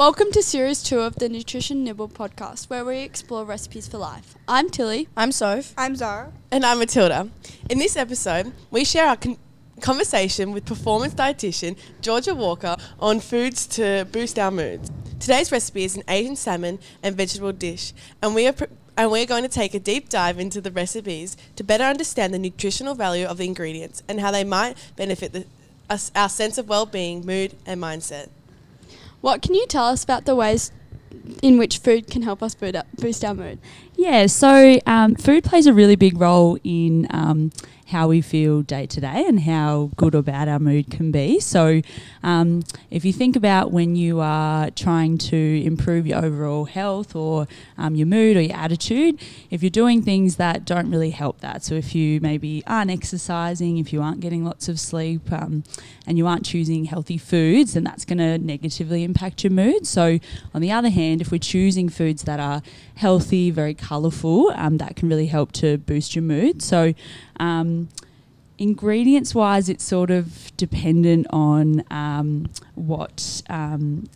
Welcome to Series 2 of the Nutrition Nibble podcast, where we explore recipes for life. I'm Tilly. I'm Soph. I'm Zara. And I'm Matilda. In this episode, we share our con- conversation with performance dietitian Georgia Walker on foods to boost our moods. Today's recipe is an Asian salmon and vegetable dish, and we are pr- and we're going to take a deep dive into the recipes to better understand the nutritional value of the ingredients and how they might benefit the, us, our sense of well-being, mood, and mindset. What can you tell us about the ways in which food can help us boost our mood? Yeah, so um, food plays a really big role in um, how we feel day to day and how good or bad our mood can be. So, um, if you think about when you are trying to improve your overall health or um, your mood or your attitude, if you're doing things that don't really help that, so if you maybe aren't exercising, if you aren't getting lots of sleep, um, and you aren't choosing healthy foods, then that's going to negatively impact your mood. So, on the other hand, if we're choosing foods that are healthy, very colourful, um, that can really help to boost your mood. So, um, ingredients wise, it's sort of dependent on um, what. Um,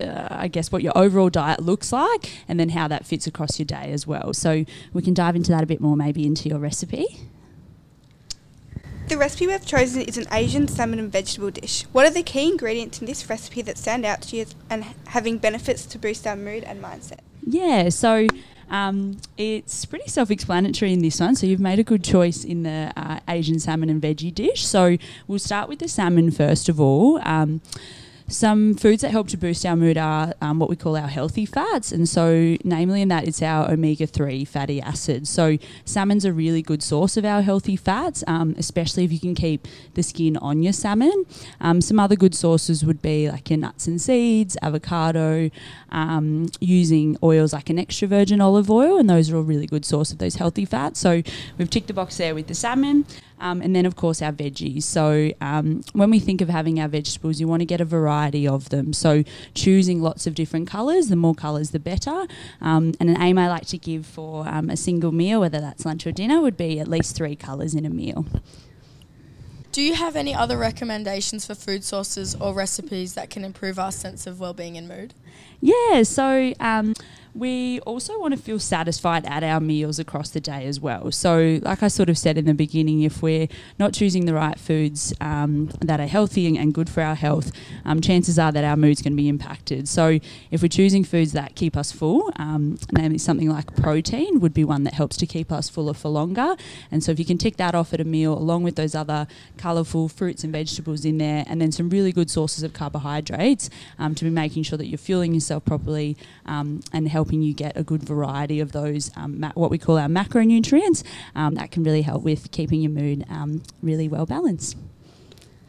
uh, I guess what your overall diet looks like, and then how that fits across your day as well. So we can dive into that a bit more, maybe into your recipe. The recipe we've chosen is an Asian salmon and vegetable dish. What are the key ingredients in this recipe that stand out to you and having benefits to boost our mood and mindset? Yeah, so um, it's pretty self explanatory in this one. So you've made a good choice in the uh, Asian salmon and veggie dish. So we'll start with the salmon first of all. Um, some foods that help to boost our mood are um, what we call our healthy fats, and so namely in that it's our omega three fatty acids. So salmon's a really good source of our healthy fats, um, especially if you can keep the skin on your salmon. Um, some other good sources would be like your nuts and seeds, avocado, um, using oils like an extra virgin olive oil, and those are all really good source of those healthy fats. So we've ticked the box there with the salmon. Um, and then, of course, our veggies. So, um, when we think of having our vegetables, you want to get a variety of them. So, choosing lots of different colours, the more colours, the better. Um, and an aim I like to give for um, a single meal, whether that's lunch or dinner, would be at least three colours in a meal. Do you have any other recommendations for food sources or recipes that can improve our sense of well-being and mood? Yeah, so um, we also want to feel satisfied at our meals across the day as well. So, like I sort of said in the beginning, if we're not choosing the right foods um, that are healthy and, good for our health, um, chances are that our mood's going to be impacted. So, if we're choosing foods that keep us full, um, namely something like protein would be one that helps to keep us fuller for longer. And so, if you can tick that off at a meal along with those other colourful fruits and vegetables in there, and then some really good sources of carbohydrates um, to be making sure that you're fueling yourself properly um, and helping you get a good variety of those, um, ma- what we call our macronutrients, um, that can really help with keeping your mood um, really well balanced.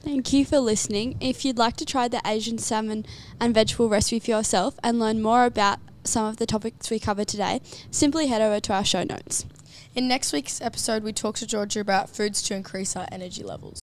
Thank you for listening. If you'd like to try the Asian salmon and vegetable recipe for yourself and learn more about some of the topics we covered today, simply head over to our show notes. In next week's episode, we talk to Georgia about foods to increase our energy levels.